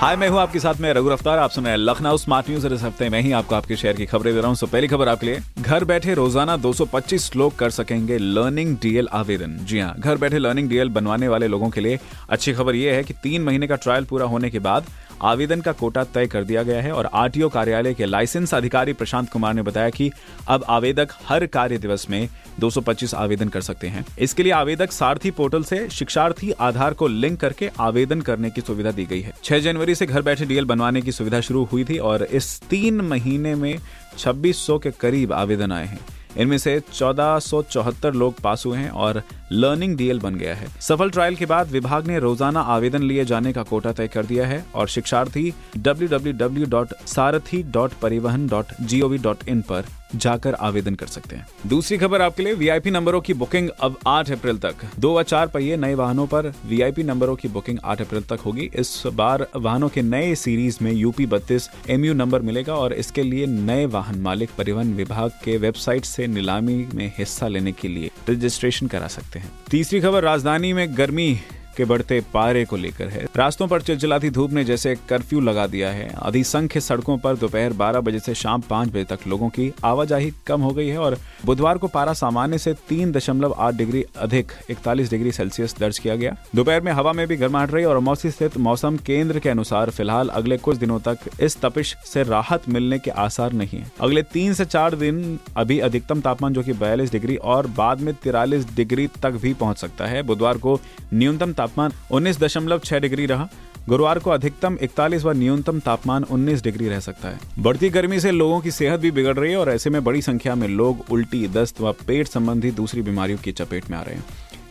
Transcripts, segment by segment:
हाय, मैं हूँ आपके साथ में रघु रफ्तार। आप सुन रहे हैं लखनऊ स्मार्ट न्यूज़। इस हफ़्ते में ही आपको आपके शहर की खबरें दे रहा हूँ। सो पहली खबर आपके लिए। घर बैठे रोज़ाना 225 लोग कर सकेंगे लर्निंग डीएल आवेदन। जी हाँ, घर बैठे लर्निंग डीएल बनवाने वाले लोगों के लिए अच्छी खबर यह है कि तीन महीने का ट्रायल पूरा होने के बाद आवेदन का कोटा तय कर दिया गया है और आरटीओ कार्यालय के लाइसेंस अधिकारी प्रशांत कुमार ने बताया कि अब आवेदक हर कार्य दिवस में 225 आवेदन कर सकते हैं। इसके लिए आवेदक सारथी पोर्टल से शिक्षार्थी आधार को लिंक करके आवेदन करने की सुविधा दी गई है। 6 जनवरी से घर बैठे डीएल बनवाने की सुविधा शुरू हुई थी और इस तीन महीने में 2600 के करीब आवेदन आए हैं। इनमें से चौदह लोग पास हुए हैं और लर्निंग डीएल बन गया है। सफल ट्रायल के बाद विभाग ने रोज़ाना आवेदन लिए जाने का कोटा तय कर दिया है और शिक्षार्थी डब्ल्यू पर जाकर आवेदन कर सकते हैं। दूसरी खबर आपके लिए वीआईपी नंबरों की बुकिंग अब 8 अप्रैल तक। दो व चार पहिए नए वाहनों पर वीआईपी नंबरों की बुकिंग 8 अप्रैल तक होगी। इस बार वाहनों के नए सीरीज़ में यूपी बत्तीस एमयू नंबर मिलेगा और इसके लिए नए वाहन मालिक परिवहन विभाग के वेबसाइट से नीलामी में हिस्सा लेने के लिए रजिस्ट्रेशन करा सकते हैं। तीसरी खबर, राजधानी में गर्मी के बढ़ते पारे को लेकर है। रास्तों पर चिलचिलाती धूप ने जैसे कर्फ्यू लगा दिया है। अधिसंख्य सड़कों पर दोपहर 12 बजे से शाम 5 बजे तक लोगों की आवाजाही कम हो गई है और बुधवार को पारा सामान्य से तीन दशमलव आठ डिग्री अधिक इकतालीस डिग्री सेल्सियस दर्ज किया गया। दोपहर में हवा में भी गर्माहट रही और मौसी स्थित मौसम केंद्र के अनुसार फ़िलहाल अगले कुछ दिनों तक इस तपिश से राहत मिलने के आसार नहीं है। अगले तीन से चार दिन अभी अधिकतम तापमान जो की बयालीस डिग्री और बाद में तिरालीस डिग्री तक भी पहुँच सकता है। बुधवार को न्यूनतम तापमान उन्नीस डिग्री रहा। गुरुवार को अधिकतम 41 व न्यूनतम तापमान 19 डिग्री रह सकता है। बढ़ती गर्मी से लोगों की सेहत भी बिगड़ रही है और ऐसे में बड़ी संख्या में लोग उल्टी, दस्त व पेट संबंधी दूसरी बीमारियों की चपेट में आ रहे हैं।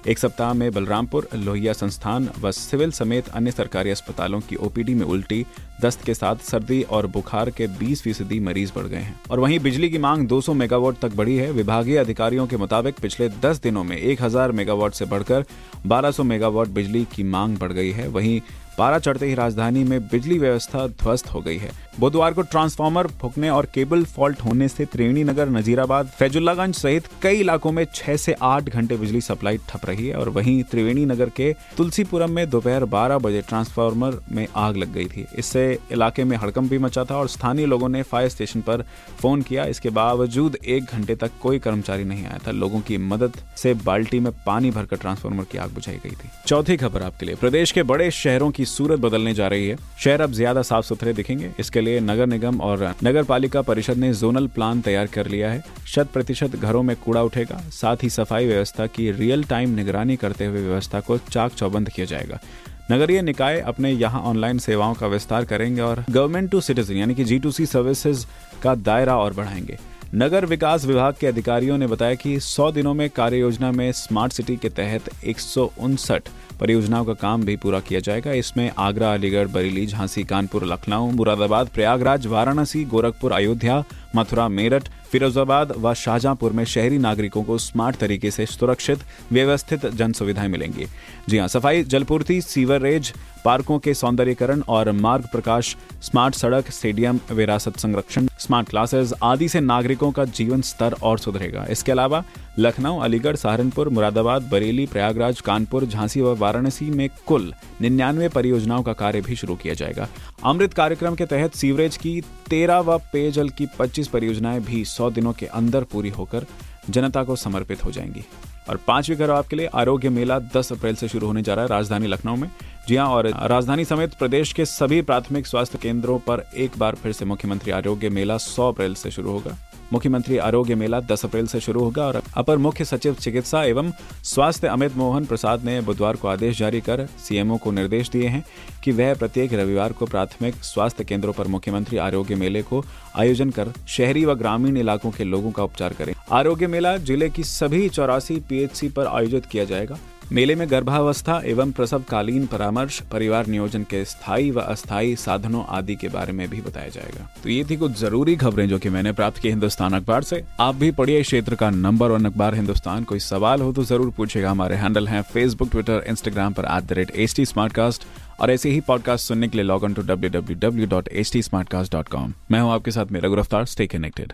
एक सप्ताह में बलरामपुर, लोहिया संस्थान व सिविल समेत अन्य सरकारी अस्पतालों की ओपीडी में उल्टी, दस्त के साथ सर्दी और बुखार के 20 फ़ीसदी मरीज़ बढ़ गए हैं। और वहीं बिजली की मांग 200 मेगावाट तक बढ़ी है। विभागीय अधिकारियों के मुताबिक पिछले 10 दिनों में 1000 मेगावाट से बढ़कर 1200 मेगावाट बिजली की मांग बढ़ गई है। वहीं पारा चढ़ते ही राजधानी में बिजली व्यवस्था ध्वस्त हो गई है। बुधवार को ट्रांसफार्मर फूकने और केबल फॉल्ट होने से त्रिवेणी नगर नजीराबाद, फैजुल्लागंज सहित कई इलाकों में छह से आठ घंटे बिजली सप्लाई ठप रही है और वहीं त्रिवेणी नगर के तुलसीपुरम में दोपहर बारह बजे ट्रांसफार्मर में आग लग गई थी। इससे इलाके में हड़कंप भी मचा था और स्थानीय लोगों ने फायर स्टेशन पर फ़ोन किया। इसके बावजूद एक घंटे तक कोई कर्मचारी नहीं आया था। लोगों की मदद से बाल्टी में पानी भरकर ट्रांसफार्मर की आग बुझाई गई थी। चौथी खबर आपके लिए। प्रदेश के बड़े शहरों की सूरत बदलने जा रही है। शहर अब ज़्यादा साफ़ सुथरे दिखेंगे। इसके लिए नगर निगम और नगर पालिका परिषद ने जोनल प्लान तैयार कर लिया है। शत प्रतिशत घरों में कूड़ा उठेगा, साथ ही सफ़ाई व्यवस्था की रियल टाइम निगरानी करते हुए व्यवस्था को चाक चौबंद किया जाएगा। नगरीय निकाय अपने यहाँ ऑनलाइन सेवाओं का विस्तार करेंगे और गवर्नमेंट टू सिटीजन, यानी कि जी टू सी सर्विसेज़ का दायरा और बढ़ाएँगे। नगर विकास विभाग के अधिकारियों ने बताया कि 100 दिनों में कार्य योजना में स्मार्ट सिटी के तहत एक सौ उनसठ परियोजनाओं का काम भी पूरा किया जाएगा। इसमें आगरा, अलीगढ़, बरेली, झांसी, कानपुर, लखनऊ, मुरादाबाद, प्रयागराज, वाराणसी, गोरखपुर, अयोध्या, मथुरा, मेरठ फिरोजाबाद व शाहजहांपुर में शहरी नागरिकों को स्मार्ट तरीके से सुरक्षित, व्यवस्थित जन सुविधाएँ मिलेंगी। जी हाँ सफ़ाई, जलपूर्ति, सीवरेज, पार्कों के सौंदर्यकरण और मार्ग प्रकाश, स्मार्ट सड़क, स्टेडियम, विरासत संरक्षण, स्मार्ट क्लासेस आदि से नागरिकों का जीवन स्तर और सुधरेगा। इसके अलावा लखनऊ, अलीगढ़, सहारनपुर, मुरादाबाद, बरेली, प्रयागराज, कानपुर, झांसी व वाराणसी में कुल निन्यानवे परियोजनाओं का कार्य भी शुरू किया जाएगा। अमृत कार्यक्रम के तहत सीवरेज की तेरह व पेयजल की पच्चीस परियोजनाएँ भी सौ दिनों के अंदर पूरी होकर जनता को समर्पित हो जाएँगी। और पांचवी खबर आपके लिए आरोग्य मेला 10 अप्रैल से शुरू होने जा रहा है राजधानी लखनऊ में। जी हाँ और राजधानी समेत प्रदेश के सभी प्राथमिक स्वास्थ्य केंद्रों पर एक बार फिर से मुख्यमंत्री आरोग्य मेला 100 अप्रैल से शुरू होगा। मुख्यमंत्री आरोग्य मेला 10 अप्रैल से शुरू होगा और अपर मुख्य सचिव चिकित्सा एवं स्वास्थ्य अमित मोहन प्रसाद ने बुधवार को आदेश जारी कर सीएमओ को निर्देश दिए हैं कि वह प्रत्येक रविवार को प्राथमिक स्वास्थ्य केंद्रों पर मुख्यमंत्री आरोग्य मेले को आयोजन कर शहरी व ग्रामीण इलाकों के लोगों का उपचार करें। आरोग्य मेला ज़िले की सभी चौरासी पीएचसी पर आयोजित किया जाएगा। मेले में गर्भावस्था एवं प्रसवकालीन परामर्श, परिवार नियोजन के स्थायी व अस्थायी साधनों आदि के बारे में भी बताया जाएगा। तो ये थी कुछ ज़रूरी खबरें जो कि मैंने प्राप्त की हिंदुस्तान अखबार से। आप भी पढ़िए क्षेत्र का नंबर वन अखबार हिंदुस्तान। कोई सवाल हो तो ज़रूर पूछेगा। हमारे हैंडल है फेसबुक ट्विटर इंस्टाग्राम पर at the rate H T और ऐसे ही पॉडकास्ट सुनने के लिए लॉग ऑन टू www.htsmartcast.com मैं हूँ आपके साथ मेरा गिरफ़्तार। Stay connected